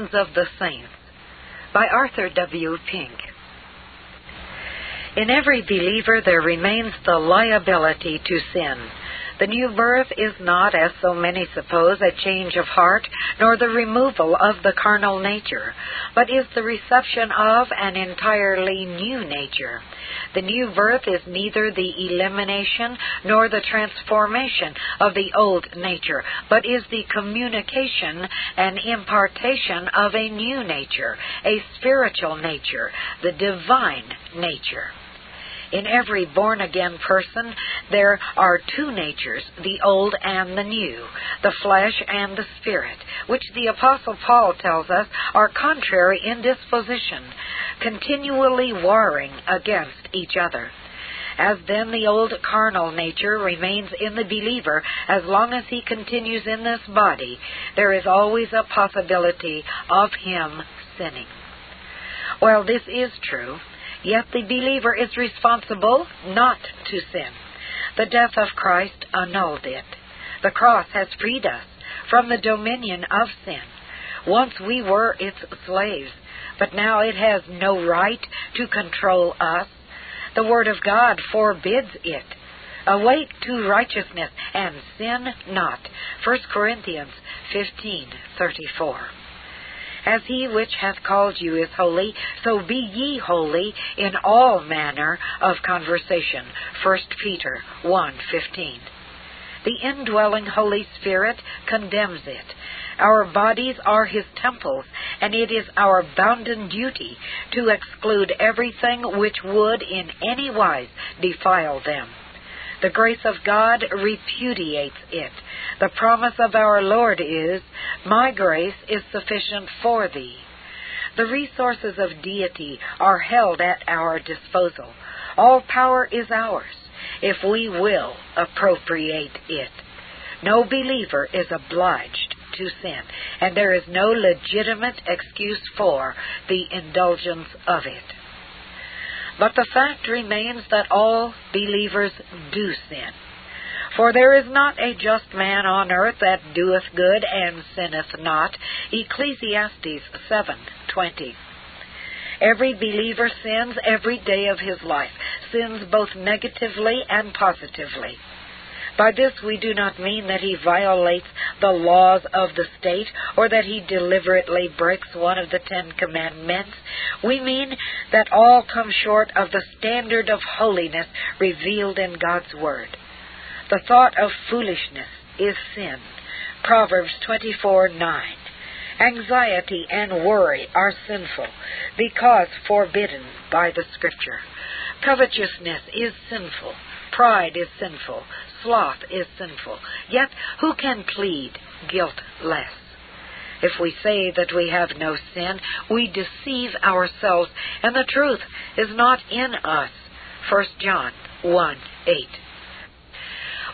Sins of the Saints by Arthur W. Pink. In every believer there remains the liability to sin. The new birth is not, as so many suppose, a change of heart, nor the removal of the carnal nature, but is the reception of an entirely new nature. The new birth is neither the elimination nor the transformation of the old nature, but is the communication and impartation of a new nature, a spiritual nature, the divine nature. In every born again person, there are two natures, the old and the new, the flesh and the spirit, which the Apostle Paul tells us are contrary in disposition, continually warring against each other. As then the old carnal nature remains in the believer as long as he continues in this body, there is always a possibility of him sinning. Well, this is true. Yet the believer is responsible not to sin. The death of Christ annulled it. The cross has freed us from the dominion of sin. Once we were its slaves, but now it has no right to control us. The Word of God forbids it. Awake to righteousness and sin not. 1 Corinthians 15:34. As he which hath called you is holy, so be ye holy in all manner of conversation. 1 Peter 1:15. The indwelling Holy Spirit condemns it. Our bodies are His temples, and it is our bounden duty to exclude everything which would in any wise defile them. The grace of God repudiates it. The promise of our Lord is, My grace is sufficient for thee. The resources of deity are held at our disposal. All power is ours if we will appropriate it. No believer is obliged to sin, and there is no legitimate excuse for the indulgence of it. But the fact remains that all believers do sin. For there is not a just man on earth that doeth good and sinneth not. Ecclesiastes 7:20. Every believer sins every day of his life, sins both negatively and positively. By this we do not mean that he violates the laws of the state or that he deliberately breaks one of the Ten Commandments. We mean that all come short of the standard of holiness revealed in God's Word. The thought of foolishness is sin. Proverbs 24 9. Anxiety and worry are sinful because forbidden by the Scripture. Covetousness is sinful. Pride is sinful. Sloth is sinful. Yet who can plead guiltless? If we say that we have no sin, we deceive ourselves, and the truth is not in us. 1 John 1 8.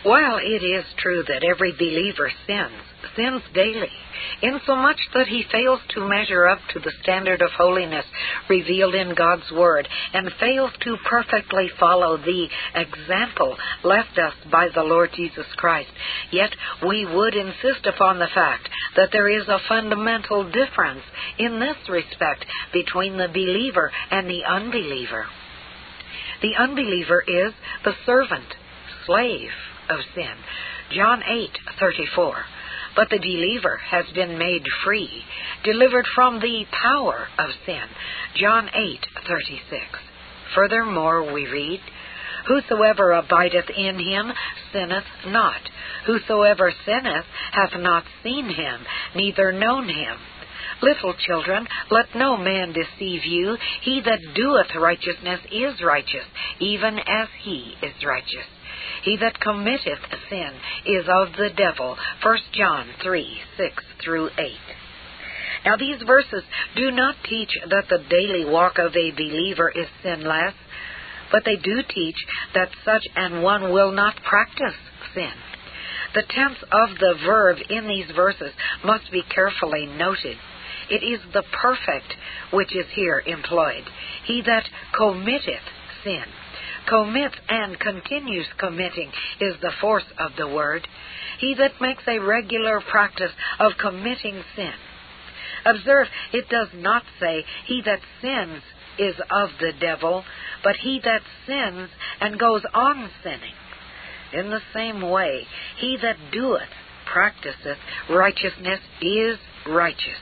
While it is true that every believer sins, sins daily, insomuch that he fails to measure up to the standard of holiness revealed in God's Word, and fails to perfectly follow the example left us by the Lord Jesus Christ, yet we would insist upon the fact that there is a fundamental difference in this respect between the believer and the unbeliever. The unbeliever is the servant, slave of sin. John 8:34. But the believer has been made free, delivered from the power of sin. John 8:36. Furthermore we read, Whosoever abideth in him sinneth not. Whosoever sinneth hath not seen him, neither known him. Little children, let no man deceive you. He that doeth righteousness is righteous, even as he is righteous. He that committeth sin is of the devil. 1 John 3 6 through 8. Now, these verses do not teach that the daily walk of a believer is sinless, but they do teach that such an one will not practice sin. The tense of the verb in these verses must be carefully noted. It is the perfect which is here employed. He that committeth sin commits and continues committing is the force of the word. He that makes a regular practice of committing sin. Observe, it does not say, He that sins is of the devil, but he that sins and goes on sinning. In the same way, he that doeth, practiseth righteousness is righteous.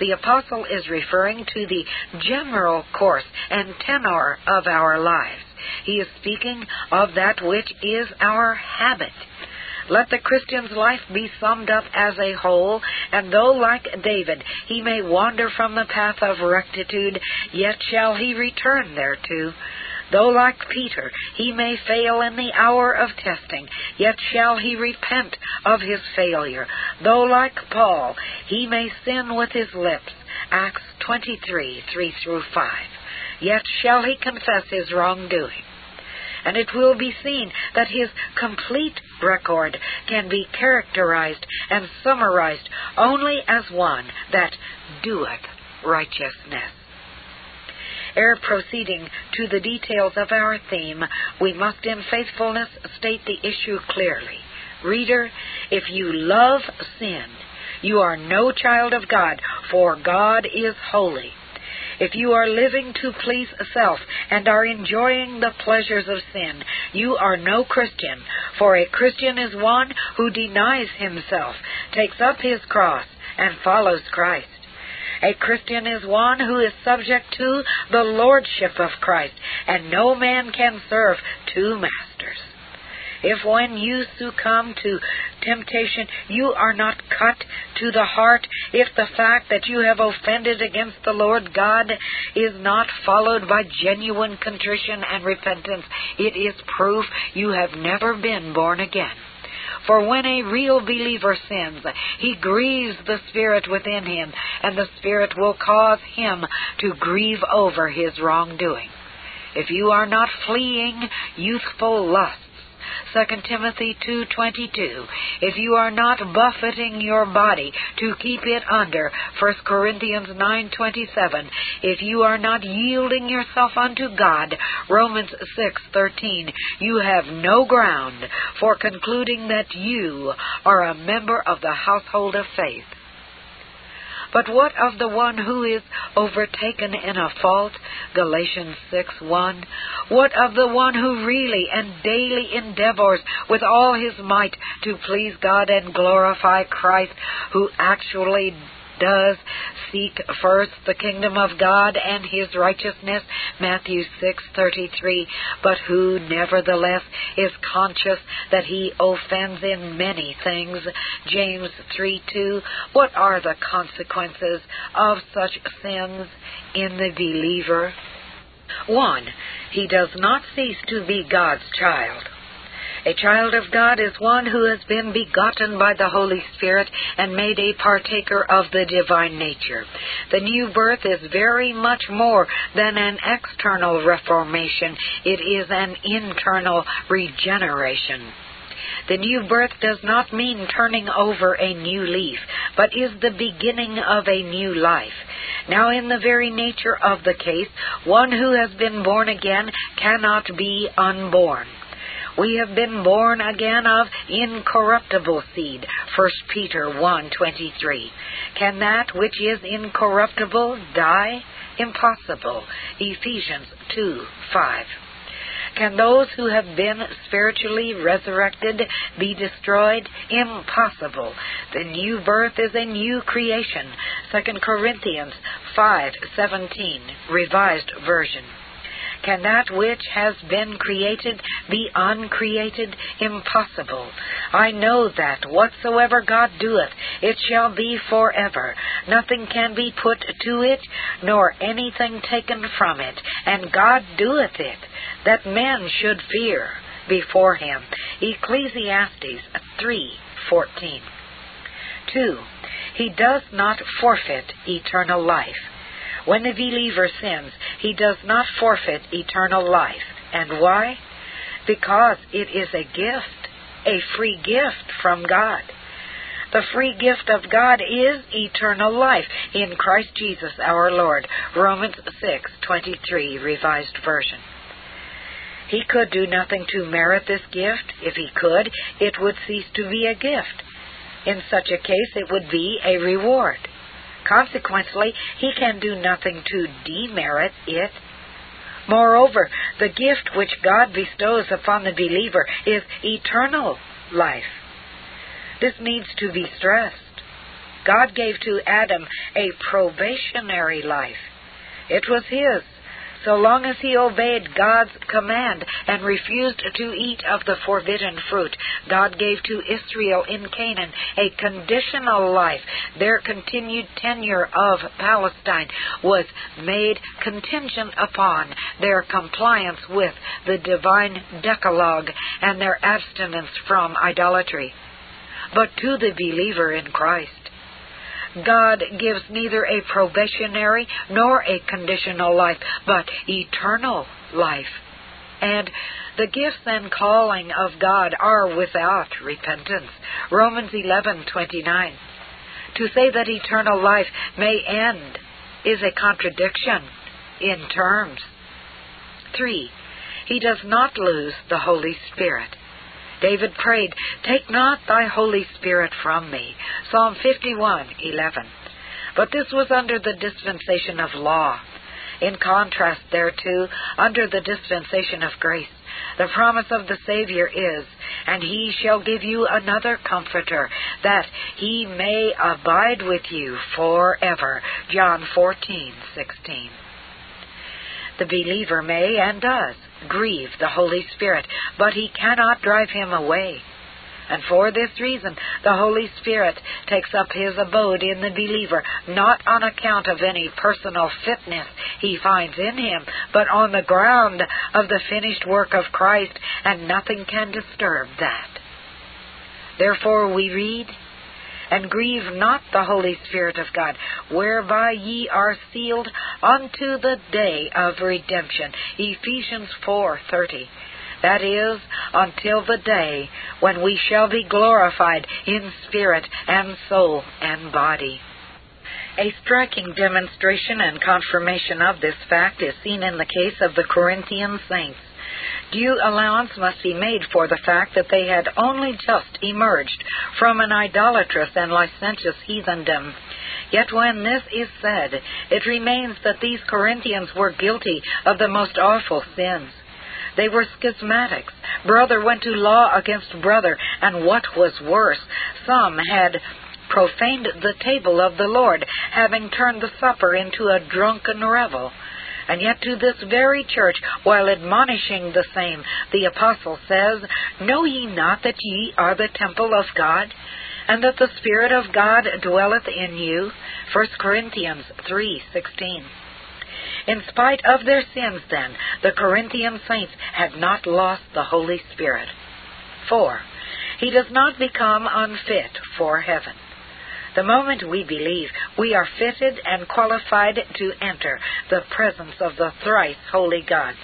The apostle is referring to the general course and tenor of our lives. He is speaking of that which is our habit. Let the Christian's life be summed up as a whole, and though, like David, he may wander from the path of rectitude, yet shall he return thereto. Though, like Peter, he may fail in the hour of testing, yet shall he repent of his failure. Though, like Paul, he may sin with his lips, Acts 23, 3 through 5, yet shall he confess his wrongdoing. And it will be seen that his complete record can be characterized and summarized only as one that doeth righteousness. Ere proceeding to the details of our theme, we must in faithfulness state the issue clearly. Reader, if you love sin, you are no child of God, for God is holy. If you are living to please self and are enjoying the pleasures of sin, you are no Christian, for a Christian is one who denies himself, takes up his cross, and follows Christ. A Christian is one who is subject to the lordship of Christ, and no man can serve two masters. If when you succumb to temptation you are not cut to the heart, if the fact that you have offended against the Lord God is not followed by genuine contrition and repentance, it is proof you have never been born again. For when a real believer sins, he grieves the Spirit within him, and the Spirit will cause him to grieve over his wrongdoing. If you are not fleeing youthful lusts, 2 Timothy 2:22. If you are not buffeting your body to keep it under 1 Corinthians 9:27. If you are not yielding yourself unto God Romans 6:13. You have no ground for concluding that you are a member of the household of faith. But what of the one who is overtaken in a fault? Galatians 6 1. What of the one who really and daily endeavors with all his might to please God and glorify Christ, who actually does seek first the kingdom of God and his righteousness, Matthew 6:33, but who nevertheless is conscious that he offends in many things, James 3:2, what are the consequences of such sins in the believer? 1. He does not cease to be God's child. A child of God is one who has been begotten by the Holy Spirit and made a partaker of the divine nature. The new birth is very much more than an external reformation, it is an internal regeneration. The new birth does not mean turning over a new leaf, but is the beginning of a new life. Now, in the very nature of the case, one who has been born again cannot be unborn. We have been born again of incorruptible seed. 1 Peter 1:23. Can that which is incorruptible die? Impossible. Ephesians 2:5. Can those who have been spiritually resurrected be destroyed? Impossible. The new birth is a new creation. 2 Corinthians 5:17, Revised Version. Can that which has been created be uncreated? Impossible. I know that whatsoever God doeth, it shall be forever. Nothing can be put to it, nor anything taken from it. And God doeth it, that men should fear before him. Ecclesiastes 3:14. 2. He does not forfeit eternal life. When the believer sins, he does not forfeit eternal life. And why? Because it is a gift, a free gift from God. The free gift of God is eternal life in Christ Jesus our Lord. Romans 6:23 Revised Version. He could do nothing to merit this gift. If he could, it would cease to be a gift. In such a case, it would be a reward. Consequently, he can do nothing to demerit it. Moreover, the gift which God bestows upon the believer is eternal life. This needs to be stressed. God gave to Adam a probationary life. It was his, so long as he obeyed God's command and refused to eat of the forbidden fruit. God gave to Israel in Canaan a conditional life. Their continued tenure of Palestine was made contingent upon their compliance with the divine Decalogue and their abstinence from idolatry. But to the believer in Christ, God gives neither a probationary nor a conditional life, but eternal life. And the gifts and calling of God are without repentance. Romans 11:29. To say that eternal life may end is a contradiction in terms. 3. He does not lose the Holy Spirit. David prayed, Take not thy Holy Spirit from me. Psalm 51:11. But this was under the dispensation of law. In contrast thereto, under the dispensation of grace, the promise of the Savior is, And he shall give you another comforter, that he may abide with you forever. John 14:16. The believer may and does grieve the Holy Spirit, but he cannot drive him away. And for this reason, the Holy Spirit takes up his abode in the believer, not on account of any personal fitness he finds in him, but on the ground of the finished work of Christ, and nothing can disturb that. Therefore we read, and grieve not the Holy Spirit of God, whereby ye are sealed unto the day of redemption. Ephesians 4:30. That is, until the day when we shall be glorified in spirit and soul and body. A striking demonstration and confirmation of this fact is seen in the case of the Corinthian saints. Due allowance must be made for the fact that they had only just emerged from an idolatrous and licentious heathendom. Yet when this is said, it remains that these Corinthians were guilty of the most awful sins. They were schismatics. Brother went to law against brother, and what was worse, some had profaned the table of the Lord, having turned the supper into a drunken revel. And yet to this very church, while admonishing the same, the apostle says, Know ye not that ye are the temple of God, and that the Spirit of God dwelleth in you? 1 Corinthians 3:16. In spite of their sins, then, the Corinthian saints had not lost the Holy Spirit. 4. He does not become unfit for heaven. The moment we believe, we are fitted and qualified to enter the presence of the thrice holy God.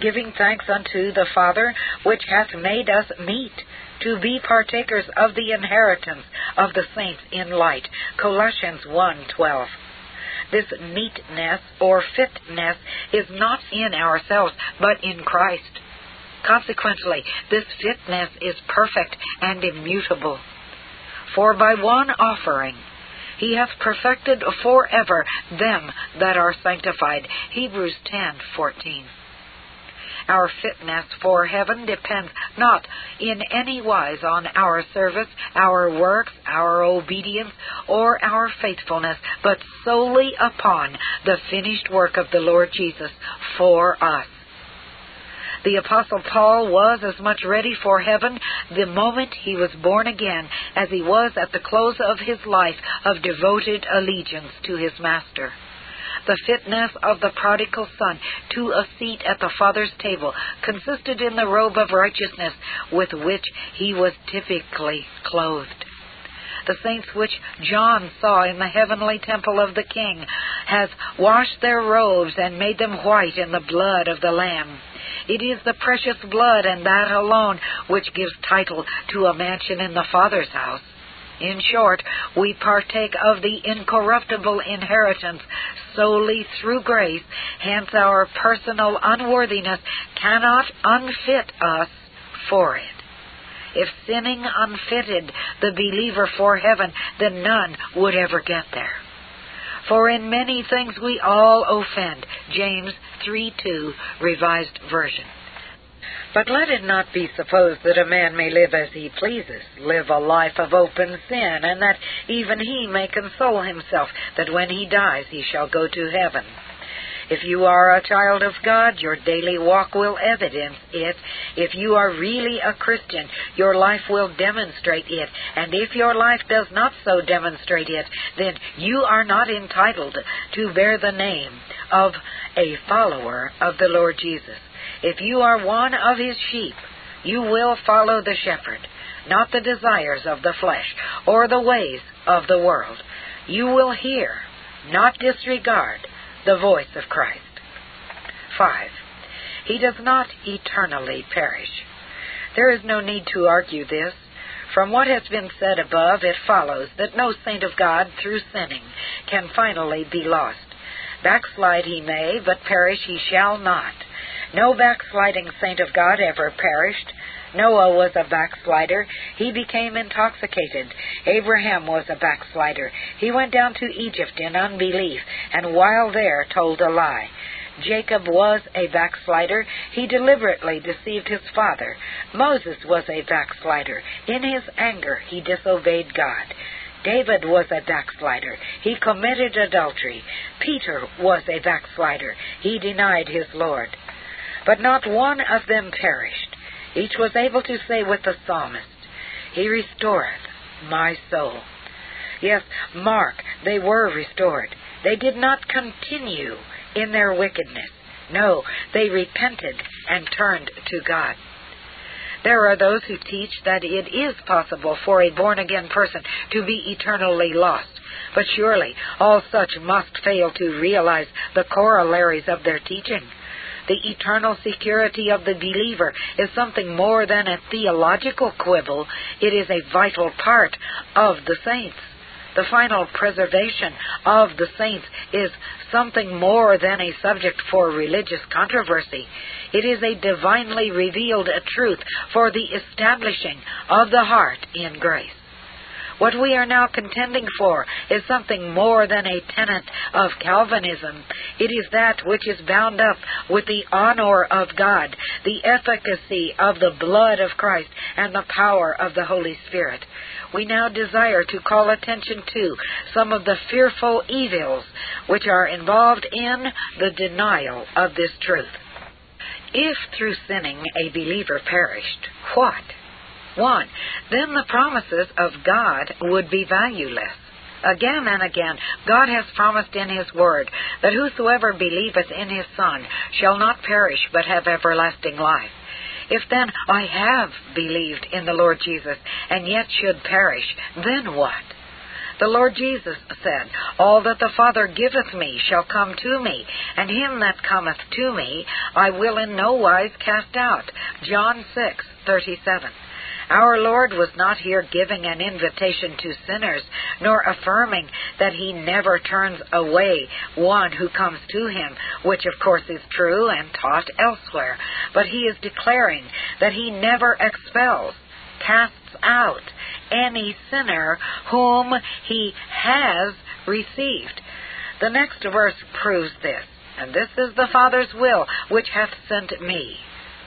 Giving thanks unto the Father, which hath made us meet to be partakers of the inheritance of the saints in light. Colossians 1:12. This meetness or fitness is not in ourselves, but in Christ. Consequently, this fitness is perfect and immutable. For by one offering he hath perfected forever them that are sanctified. Hebrews 10:14. Our fitness for heaven depends not in any wise on our service, our works, our obedience, or our faithfulness, but solely upon the finished work of the Lord Jesus for us. The Apostle Paul was as much ready for heaven the moment he was born again as he was at the close of his life of devoted allegiance to his Master. The fitness of the prodigal son to a seat at the Father's table consisted in the robe of righteousness with which he was typically clothed the saints which John saw in the heavenly temple of the King, has washed their robes and made them white in the blood of the Lamb. It is the precious blood and that alone which gives title to a mansion in the Father's house. In short, we partake of the incorruptible inheritance solely through grace, hence our personal unworthiness cannot unfit us for it. If sinning unfitted the believer for heaven, then none would ever get there. For in many things we all offend. James 3 2, Revised Version. But let it not be supposed that a man may live as he pleases, live a life of open sin, and that even he may console himself that when he dies he shall go to heaven. If you are a child of God, your daily walk will evidence it. If you are really a Christian, your life will demonstrate it. And if your life does not so demonstrate it, then you are not entitled to bear the name of a follower of the Lord Jesus. If you are one of his sheep, you will follow the shepherd, not the desires of the flesh or the ways of the world. You will hear, not disregard, the voice of Christ. 5. He does not eternally perish. There is no need to argue this. From what has been said above, it follows that no saint of God, through sinning, can finally be lost. Backslide he may, but perish he shall not. No backsliding saint of God ever perished. Noah was a backslider. He became intoxicated. Abraham was a backslider. He went down to Egypt in unbelief, and while there told a lie. Jacob was a backslider. He deliberately deceived his father. Moses was a backslider. In his anger, he disobeyed God. David was a backslider. He committed adultery. Peter was a backslider. He denied his Lord. But not one of them perished. Each was able to say with the psalmist, He restoreth my soul. Yes, mark, they were restored. They did not continue in their wickedness. No, they repented and turned to God. There are those who teach that it is possible for a born again person to be eternally lost. But surely all such must fail to realize the corollaries of their teaching. The eternal security of the believer is something more than a theological quibble. It is a vital part of the saints. The final preservation of the saints is something more than a subject for religious controversy. It is a divinely revealed truth for the establishing of the heart in grace. What we are now contending for is something more than a tenet of Calvinism. It is that which is bound up with the honor of God, the efficacy of the blood of Christ, and the power of the Holy Spirit. We now desire to call attention to some of the fearful evils which are involved in the denial of this truth. If through sinning a believer perished, what? 1. Then the promises of God would be valueless. Again and again, God has promised in His Word that whosoever believeth in His Son shall not perish but have everlasting life. If then I have believed in the Lord Jesus and yet should perish, then what? The Lord Jesus said, All that the Father giveth me shall come to me, and him that cometh to me I will in no wise cast out. John six thirty seven. Our Lord was not here giving an invitation to sinners, nor affirming that He never turns away one who comes to Him, which of course is true and taught elsewhere. But He is declaring that He never expels, casts out any sinner whom He has received. The next verse proves this. And this is the Father's will which hath sent me,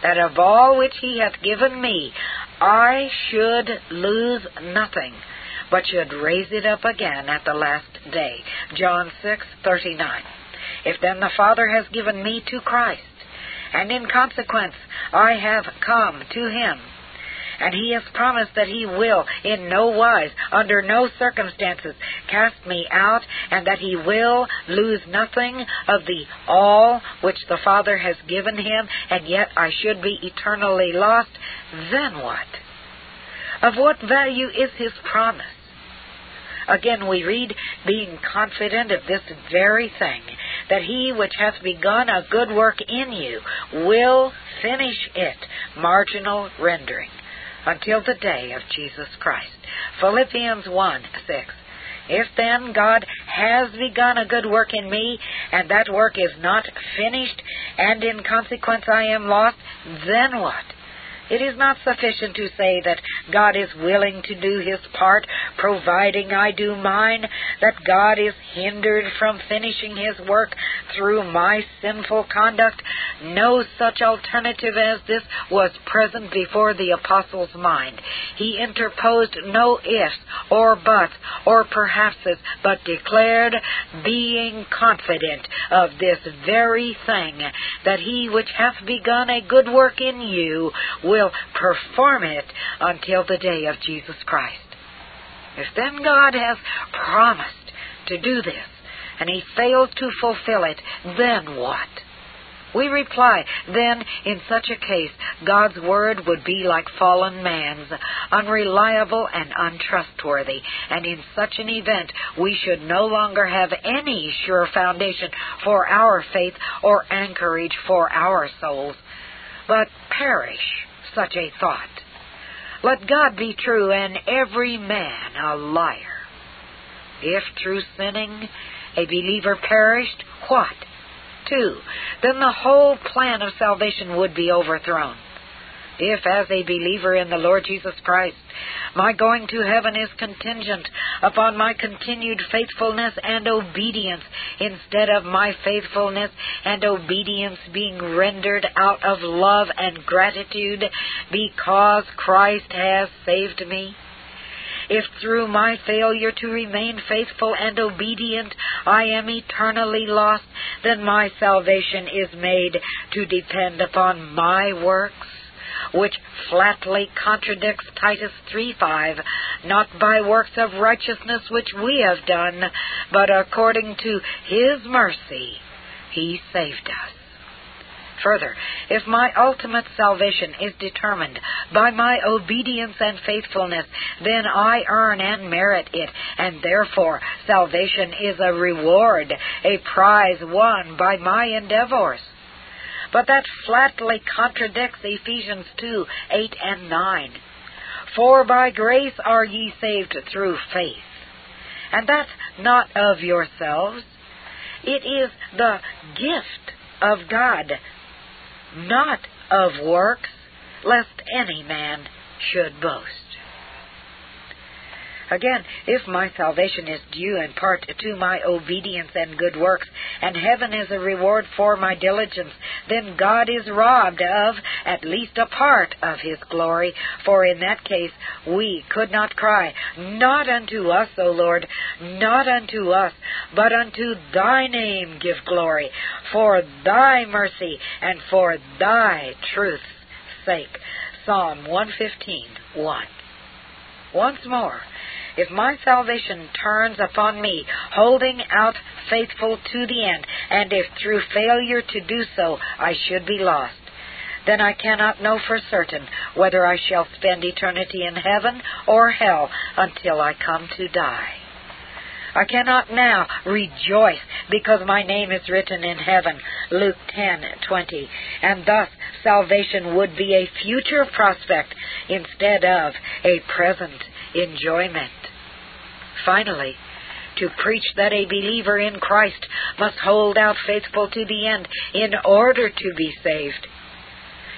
that of all which he hath given me I should lose nothing, but should raise it up again at the last day. John 6:39. If then the Father has given me to Christ, and in consequence I have come to him, and he has promised that he will in no wise, under no circumstances, cast me out, and that he will lose nothing of the all which the Father has given him, and yet I should be eternally lost, then what? Of what value is his promise? Again, we read, being confident of this very thing, that he which hath begun a good work in you will finish it. Marginal rendering until the day of Jesus Christ. Philippians 1 6. If then God has begun a good work in me, and that work is not finished, and in consequence I am lost, then what? It is not sufficient to say that God is willing to do his part, providing I do mine, that God is hindered from finishing his work through my sinful conduct. No such alternative as this was present before the apostle's mind. He interposed no ifs or buts or perhapses, but declared, being confident of this very thing, that he which hath begun a good work in you will perform it until the day of Jesus Christ. If then God has promised to do this, and he fails to fulfill it, then what? We reply, then, in such a case, God's word would be like fallen man's, unreliable and untrustworthy, and in such an event, we should no longer have any sure foundation for our faith or anchorage for our souls, but perish such a thought. Let God be true and every man a liar. If through sinning a believer perished, what? Two, then the whole plan of salvation would be overthrown. If, as a believer in the Lord Jesus Christ, my going to heaven is contingent upon my continued faithfulness and obedience instead of my faithfulness and obedience being rendered out of love and gratitude because Christ has saved me. If through my failure to remain faithful and obedient I am eternally lost, then my salvation is made to depend upon my works which flatly contradicts Titus 3:5, not by works of righteousness which we have done, but according to his mercy he saved us. Further, if my ultimate salvation is determined by my obedience and faithfulness, then I earn and merit it, and therefore salvation is a reward, a prize won by my endeavors. But that flatly contradicts Ephesians 2 8 and 9. For by grace are ye saved through faith. And that's not of yourselves. It is the gift of God, not of works, lest any man should boast. Again, if my salvation is due in part to my obedience and good works, and heaven is a reward for my diligence, then God is robbed of at least a part of his glory, for in that case we could not cry, Not unto us, O Lord, not unto us, but unto thy name give glory, for thy mercy and for thy truth's sake. Psalm 115, 1. Once more, if my salvation turns upon me, holding out faithful to the end, and if through failure to do so I should be lost, then I cannot know for certain whether I shall spend eternity in heaven or hell until I come to die. I cannot now rejoice because my name is written in heaven, Luke 10:20, and thus salvation would be a future prospect instead of a present enjoyment. Finally, to preach that a believer in Christ must hold out faithful to the end in order to be saved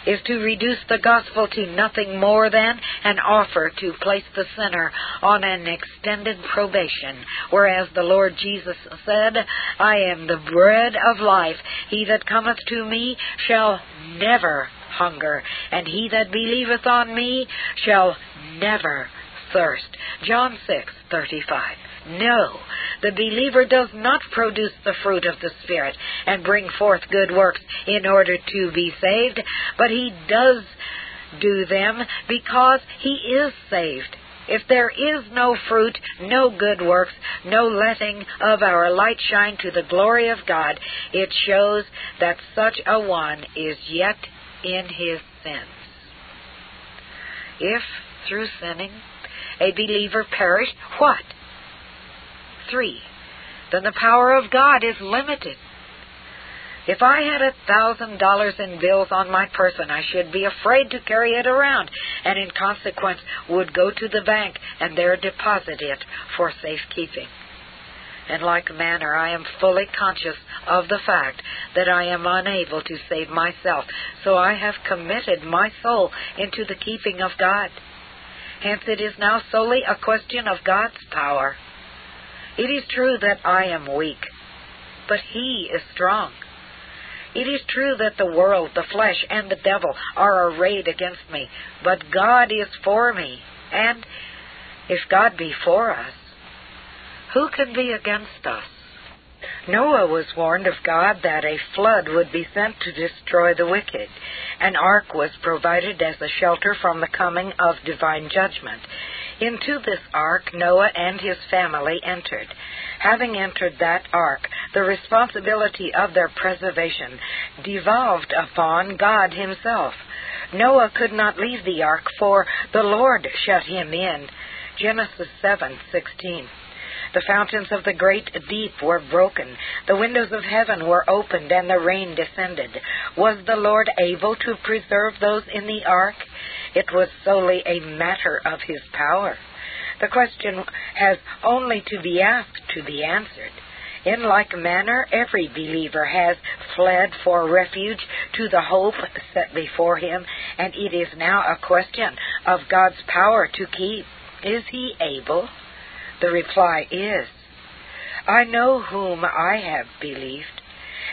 is to reduce the gospel to nothing more than an offer to place the sinner on an extended probation, whereas the Lord Jesus said, I am the bread of life. He that cometh to me shall never hunger, and he that believeth on me shall never thirst. John 6:35. No, the believer does not produce the fruit of the Spirit and bring forth good works in order to be saved, but he does do them because he is saved. If there is no fruit, no good works, no letting of our light shine to the glory of God, it shows that such a one is yet in his sins. If, through sinning, a believer perish, what? 3. Then the power of God is limited. If I had a thousand dollars in bills on my person, I should be afraid to carry it around, and in consequence would go to the bank and there deposit it for safekeeping. In like manner, I am fully conscious of the fact that I am unable to save myself, so I have committed my soul into the keeping of God. Hence, it is now solely a question of God's power. It is true that I am weak, but He is strong. It is true that the world, the flesh, and the devil are arrayed against me, but God is for me. And if God be for us, who can be against us? Noah was warned of God that a flood would be sent to destroy the wicked. An ark was provided as a shelter from the coming of divine judgment. Into this ark Noah and his family entered. Having entered that ark, the responsibility of their preservation devolved upon God Himself. Noah could not leave the ark, for the Lord shut him in. Genesis 7:16. The fountains of the great deep were broken. The windows of heaven were opened, and the rain descended. Was the Lord able to preserve those in the ark? It was solely a matter of his power. The question has only to be asked to be answered. In like manner, every believer has fled for refuge to the hope set before him, and it is now a question of God's power to keep. Is he able? The reply is, I know whom I have believed,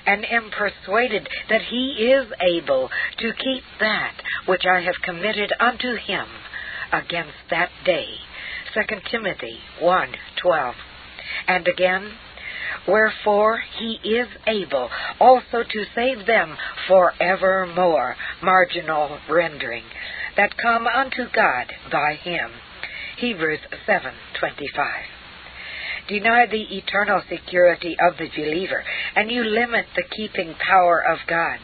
and am persuaded that he is able to keep that which I have committed unto him against that day. 2 Timothy 1:12. And again, wherefore he is able also to save them forevermore, marginal rendering, that come unto God by him Hebrews 7:25. Deny the eternal security of the believer, and you limit the keeping power of God.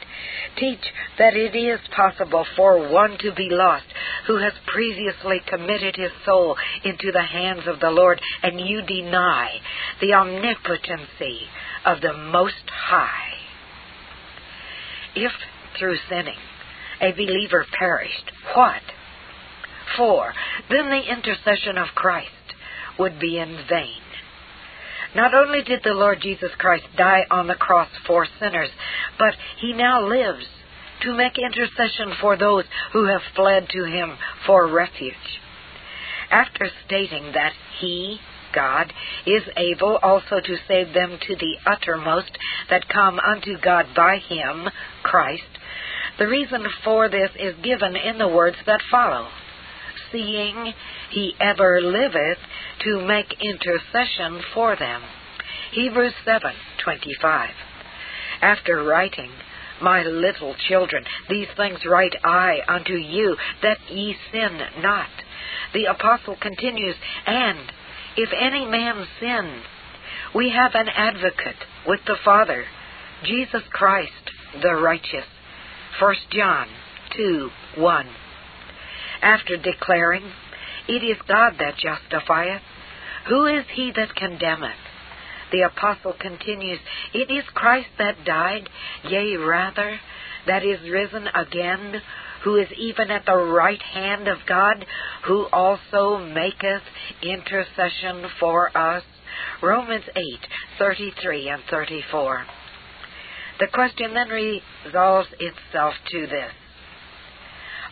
Teach that it is possible for one to be lost who has previously committed his soul into the hands of the Lord, and you deny the omnipotency of the Most High. If through sinning a believer perished, what? 4, then the intercession of Christ would be in vain. Not only did the Lord Jesus Christ die on the cross for sinners, but he now lives to make intercession for those who have fled to him for refuge. After stating that he, God, is able also to save them to the uttermost that come unto God by him, Christ, the reason for this is given in the words that follow seeing he ever liveth to make intercession for them. Hebrews 7:25. After writing, My little children, these things write I unto you, that ye sin not. The apostle continues, And if any man sin, we have an advocate with the Father, Jesus Christ the righteous. 1 John 2 1 after declaring, It is God that justifieth. Who is he that condemneth? The apostle continues, It is Christ that died, yea, rather, that is risen again, who is even at the right hand of God, who also maketh intercession for us. Romans 8:33 and 34. The question then resolves itself to this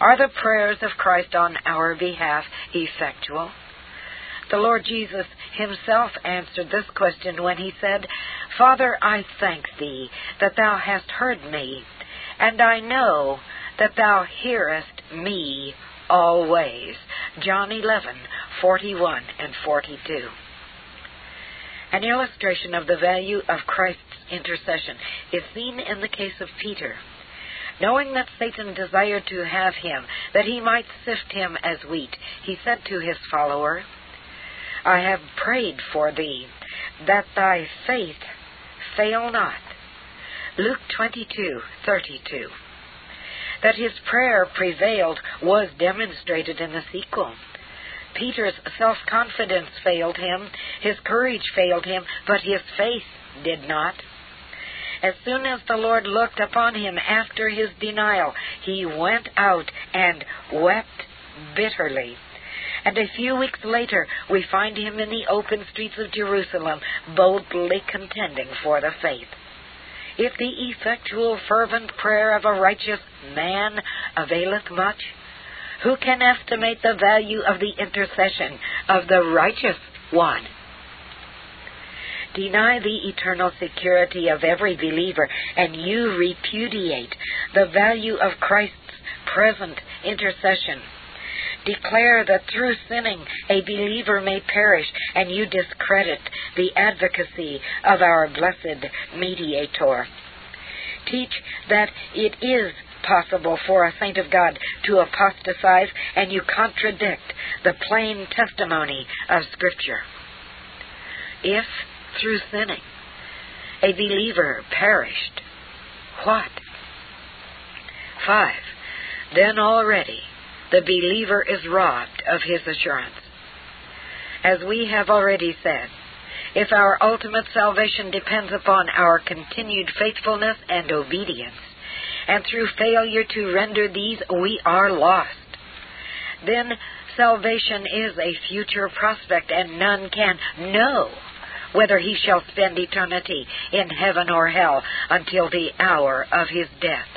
are the prayers of Christ on our behalf effectual? The Lord Jesus himself answered this question when he said, Father, I thank thee that thou hast heard me, and I know that thou hearest me always. John 11:41 and 42. An illustration of the value of Christ's intercession is seen in the case of Peter knowing that Satan desired to have him, that he might sift him as wheat, he said to his follower, I have prayed for thee, that thy faith fail not. Luke 22:32. That his prayer prevailed was demonstrated in the sequel. Peter's self-confidence failed him, his courage failed him, but his faith did not. As soon as the Lord looked upon him after his denial, he went out and wept bitterly. and a few weeks later we find him in the open streets of Jerusalem boldly contending for the faith. If the effectual fervent prayer of a righteous man availeth much, who can estimate the value of the intercession of the righteous one? Deny the eternal security of every believer, and you repudiate the value of Christ's present intercession. Declare that through sinning a believer may perish, and you discredit the advocacy of our blessed mediator. Teach that it is possible for a saint of God to apostatize, and you contradict the plain testimony of Scripture. If, through sinning, a believer perished, what? 5. Then already the believer is robbed of his assurance. As we have already said, if our ultimate salvation depends upon our continued faithfulness and obedience, and through failure to render these we are lost, then salvation is a future prospect, and none can know whether he shall spend eternity in heaven or hell until the hour of his death.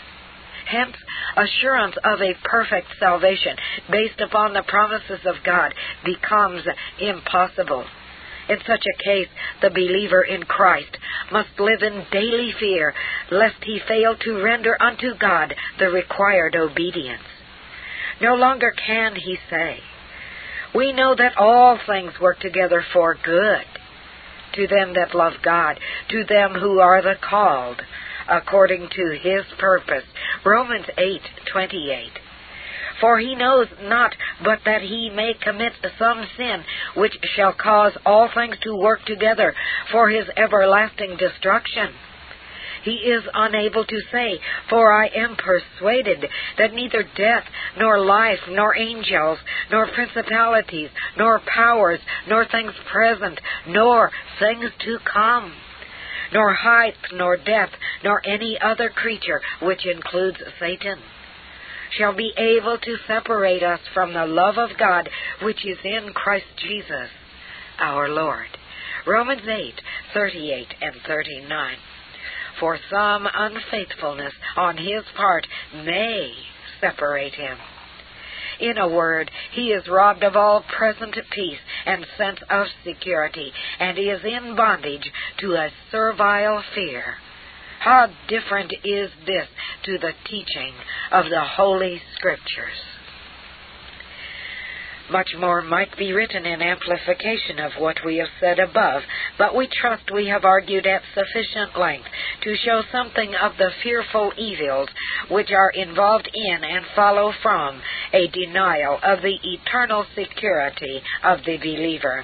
Hence, assurance of a perfect salvation based upon the promises of God becomes impossible. In such a case, the believer in Christ must live in daily fear lest he fail to render unto God the required obedience. No longer can he say, We know that all things work together for good to them that love God, to them who are the called according to his purpose. Romans 8:28. For he knows not but that he may commit some sin which shall cause all things to work together for his everlasting destruction. He is unable to say, For I am persuaded that neither death, nor life, nor angels, nor principalities, nor powers, nor things present, nor things to come nor height, nor depth, nor any other creature, which includes Satan, shall be able to separate us from the love of God which is in Christ Jesus our Lord. Romans 8, 38 and 39. For some unfaithfulness on his part may separate him in a word, he is robbed of all present peace and sense of security, and is in bondage to a servile fear. How different is this to the teaching of the Holy Scriptures? Much more might be written in amplification of what we have said above, but we trust we have argued at sufficient length to show something of the fearful evils which are involved in and follow from a denial of the eternal security of the believer.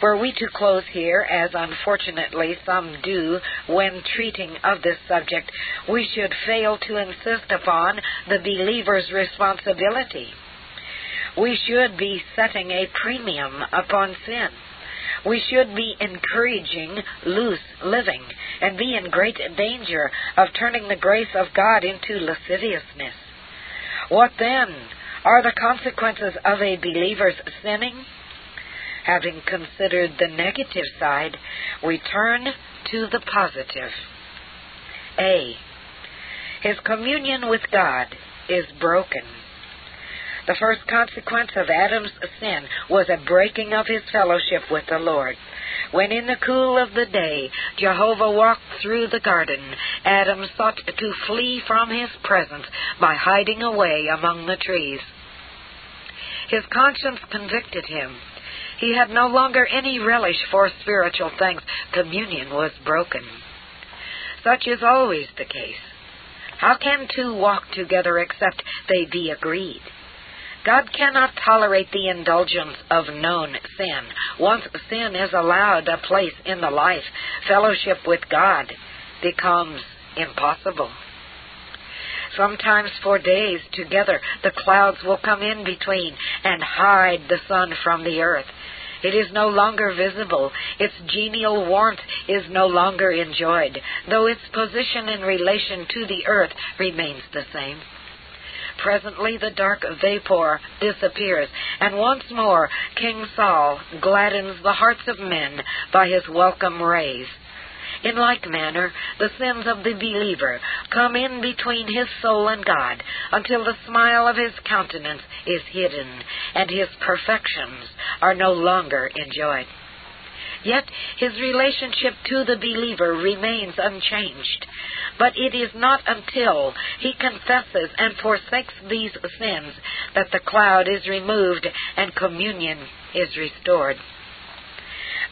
Were we to close here, as unfortunately some do when treating of this subject, we should fail to insist upon the believer's responsibility we should be setting a premium upon sin. We should be encouraging loose living and be in great danger of turning the grace of God into lasciviousness. What then are the consequences of a believer's sinning? Having considered the negative side, we turn to the positive. A. His communion with God is broken. The first consequence of Adam's sin was a breaking of his fellowship with the Lord. When in the cool of the day Jehovah walked through the garden, Adam sought to flee from his presence by hiding away among the trees. His conscience convicted him. He had no longer any relish for spiritual things. Communion was broken. Such is always the case. How can two walk together except they be agreed? God cannot tolerate the indulgence of known sin. Once sin is allowed a place in the life, fellowship with God becomes impossible. Sometimes for days together the clouds will come in between and hide the sun from the earth. It is no longer visible. Its genial warmth is no longer enjoyed, though its position in relation to the earth remains the same. Presently the dark vapor disappears, and once more King Sol gladdens the hearts of men by his welcome rays. In like manner, the sins of the believer come in between his soul and God until the smile of his countenance is hidden and his perfections are no longer enjoyed. Yet his relationship to the believer remains unchanged. But it is not until he confesses and forsakes these sins that the cloud is removed and communion is restored.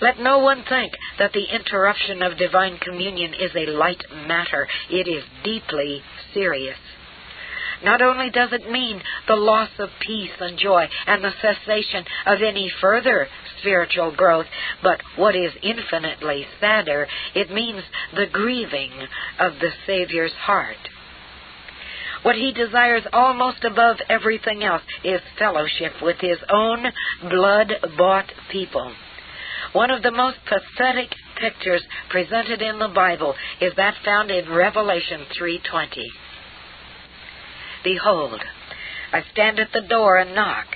Let no one think that the interruption of divine communion is a light matter. It is deeply serious. Not only does it mean the loss of peace and joy and the cessation of any further spiritual growth, but what is infinitely sadder, it means the grieving of the Savior's heart. What he desires almost above everything else is fellowship with his own blood bought people. One of the most pathetic pictures presented in the Bible is that found in Revelation 3:20. Behold, I stand at the door and knock.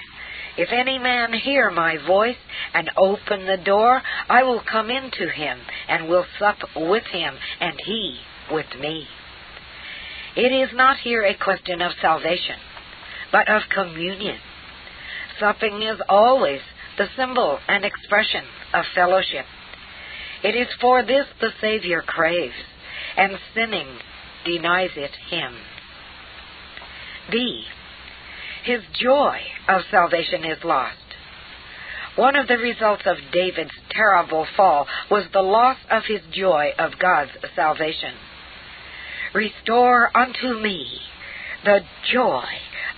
If any man hear my voice and open the door, I will come in to him and will sup with him, and he with me. It is not here a question of salvation, but of communion. Supping is always the symbol and expression of fellowship. It is for this the Savior craves, and sinning denies it him. B. His joy of salvation is lost. One of the results of David's terrible fall was the loss of his joy of God's salvation. Restore unto me the joy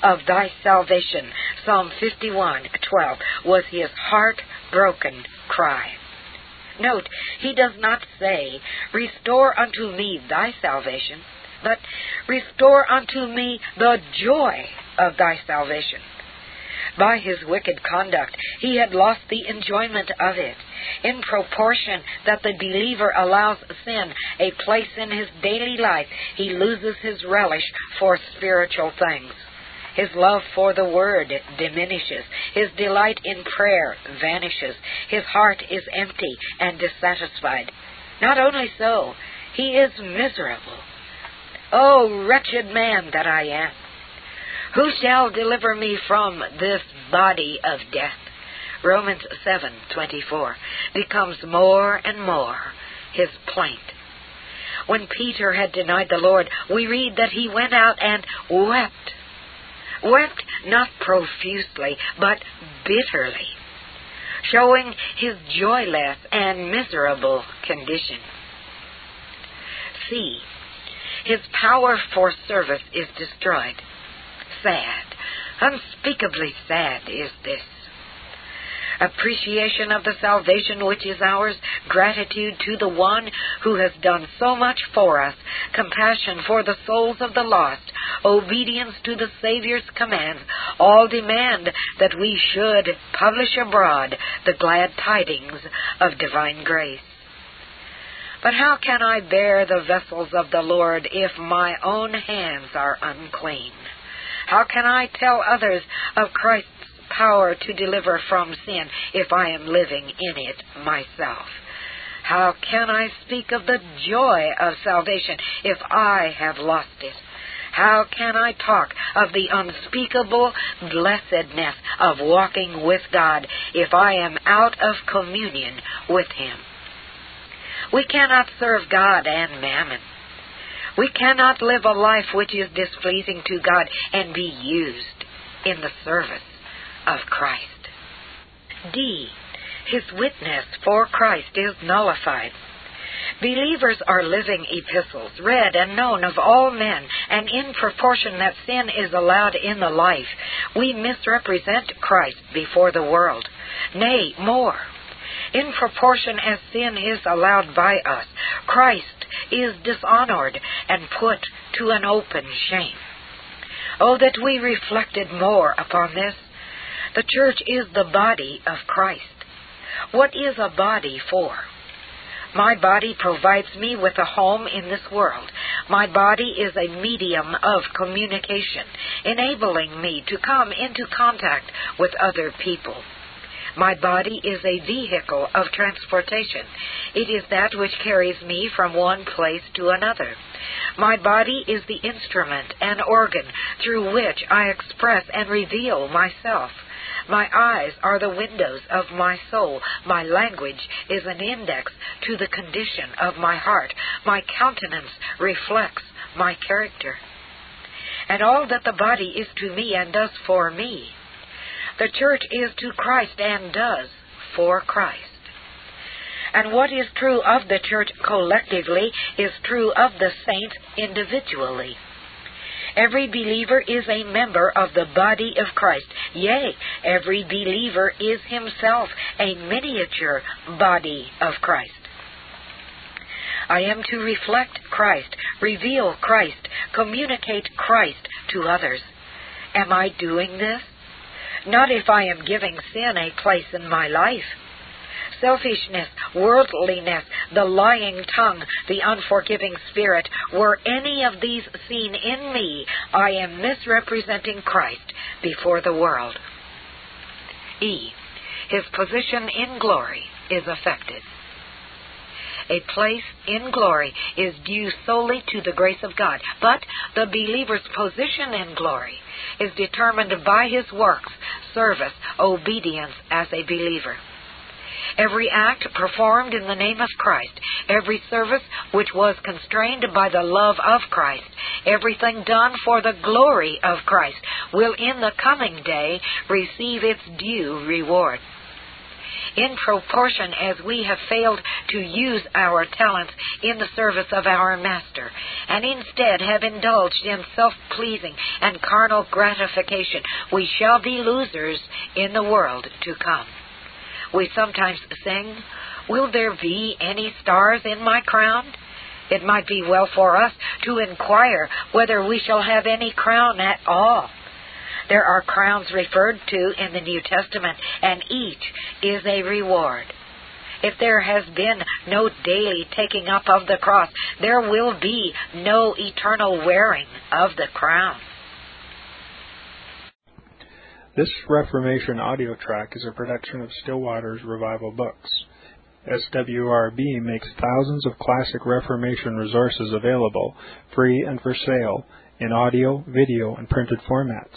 of thy salvation. Psalm 51:12 was his heart-broken cry. Note, he does not say, Restore unto me thy salvation but restore unto me the joy of thy salvation. By his wicked conduct, he had lost the enjoyment of it. In proportion that the believer allows sin a place in his daily life, he loses his relish for spiritual things. His love for the Word diminishes. His delight in prayer vanishes. His heart is empty and dissatisfied. Not only so, he is miserable. Oh, wretched man that I am! Who shall deliver me from this body of death? Romans 7:24 becomes more and more his plaint. When Peter had denied the Lord, we read that he went out and wept. Wept not profusely, but bitterly, showing his joyless and miserable condition. See, his power for service is destroyed. Sad, unspeakably sad is this. Appreciation of the salvation which is ours, gratitude to the one who has done so much for us, compassion for the souls of the lost, obedience to the Savior's commands, all demand that we should publish abroad the glad tidings of divine grace. But how can I bear the vessels of the Lord if my own hands are unclean? How can I tell others of Christ's power to deliver from sin if I am living in it myself? How can I speak of the joy of salvation if I have lost it? How can I talk of the unspeakable blessedness of walking with God if I am out of communion with Him? We cannot serve God and mammon. We cannot live a life which is displeasing to God and be used in the service of Christ. D. His witness for Christ is nullified. Believers are living epistles, read and known of all men, and in proportion that sin is allowed in the life, we misrepresent Christ before the world. Nay, more in proportion as sin is allowed by us, Christ is dishonored and put to an open shame. Oh, that we reflected more upon this. The church is the body of Christ. What is a body for? My body provides me with a home in this world. My body is a medium of communication, enabling me to come into contact with other people. My body is a vehicle of transportation. It is that which carries me from one place to another. My body is the instrument and organ through which I express and reveal myself. My eyes are the windows of my soul. My language is an index to the condition of my heart. My countenance reflects my character. And all that the body is to me and does for me the church is to Christ and does for Christ. And what is true of the church collectively is true of the saints individually. Every believer is a member of the body of Christ. Yea, every believer is himself a miniature body of Christ. I am to reflect Christ, reveal Christ, communicate Christ to others. Am I doing this? Not if I am giving sin a place in my life. Selfishness, worldliness, the lying tongue, the unforgiving spirit, were any of these seen in me, I am misrepresenting Christ before the world. E. His position in glory is affected a place in glory is due solely to the grace of God. But the believer's position in glory is determined by his works, service, obedience as a believer. Every act performed in the name of Christ, every service which was constrained by the love of Christ, everything done for the glory of Christ will in the coming day receive its due reward in proportion as we have failed to use our talents in the service of our Master, and instead have indulged in self pleasing and carnal gratification, we shall be losers in the world to come. We sometimes sing, Will there be any stars in my crown? It might be well for us to inquire whether we shall have any crown at all. There are crowns referred to in the New Testament, and each is a reward. If there has been no daily taking up of the cross, there will be no eternal wearing of the crown. This Reformation audio track is a production of Still Waters Revival Books. SWRB makes thousands of classic Reformation resources available, free and for sale, in audio, video, and printed formats.